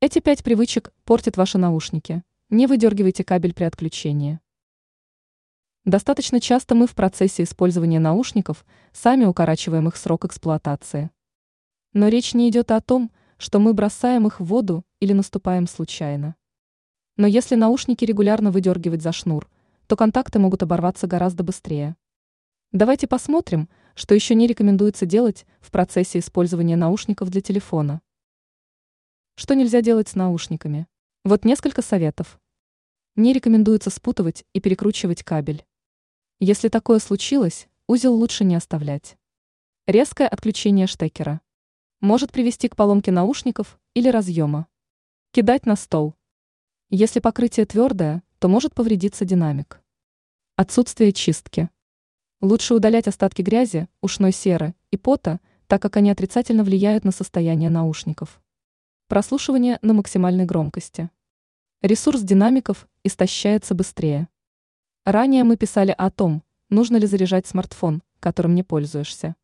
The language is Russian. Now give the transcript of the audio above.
Эти пять привычек портят ваши наушники. Не выдергивайте кабель при отключении. Достаточно часто мы в процессе использования наушников сами укорачиваем их срок эксплуатации. Но речь не идет о том, что мы бросаем их в воду или наступаем случайно. Но если наушники регулярно выдергивать за шнур, то контакты могут оборваться гораздо быстрее. Давайте посмотрим, что еще не рекомендуется делать в процессе использования наушников для телефона. Что нельзя делать с наушниками? Вот несколько советов. Не рекомендуется спутывать и перекручивать кабель. Если такое случилось, узел лучше не оставлять. Резкое отключение штекера может привести к поломке наушников или разъема. Кидать на стол. Если покрытие твердое, то может повредиться динамик. Отсутствие чистки. Лучше удалять остатки грязи, ушной серы и пота, так как они отрицательно влияют на состояние наушников. Прослушивание на максимальной громкости. Ресурс динамиков истощается быстрее. Ранее мы писали о том, нужно ли заряжать смартфон, которым не пользуешься.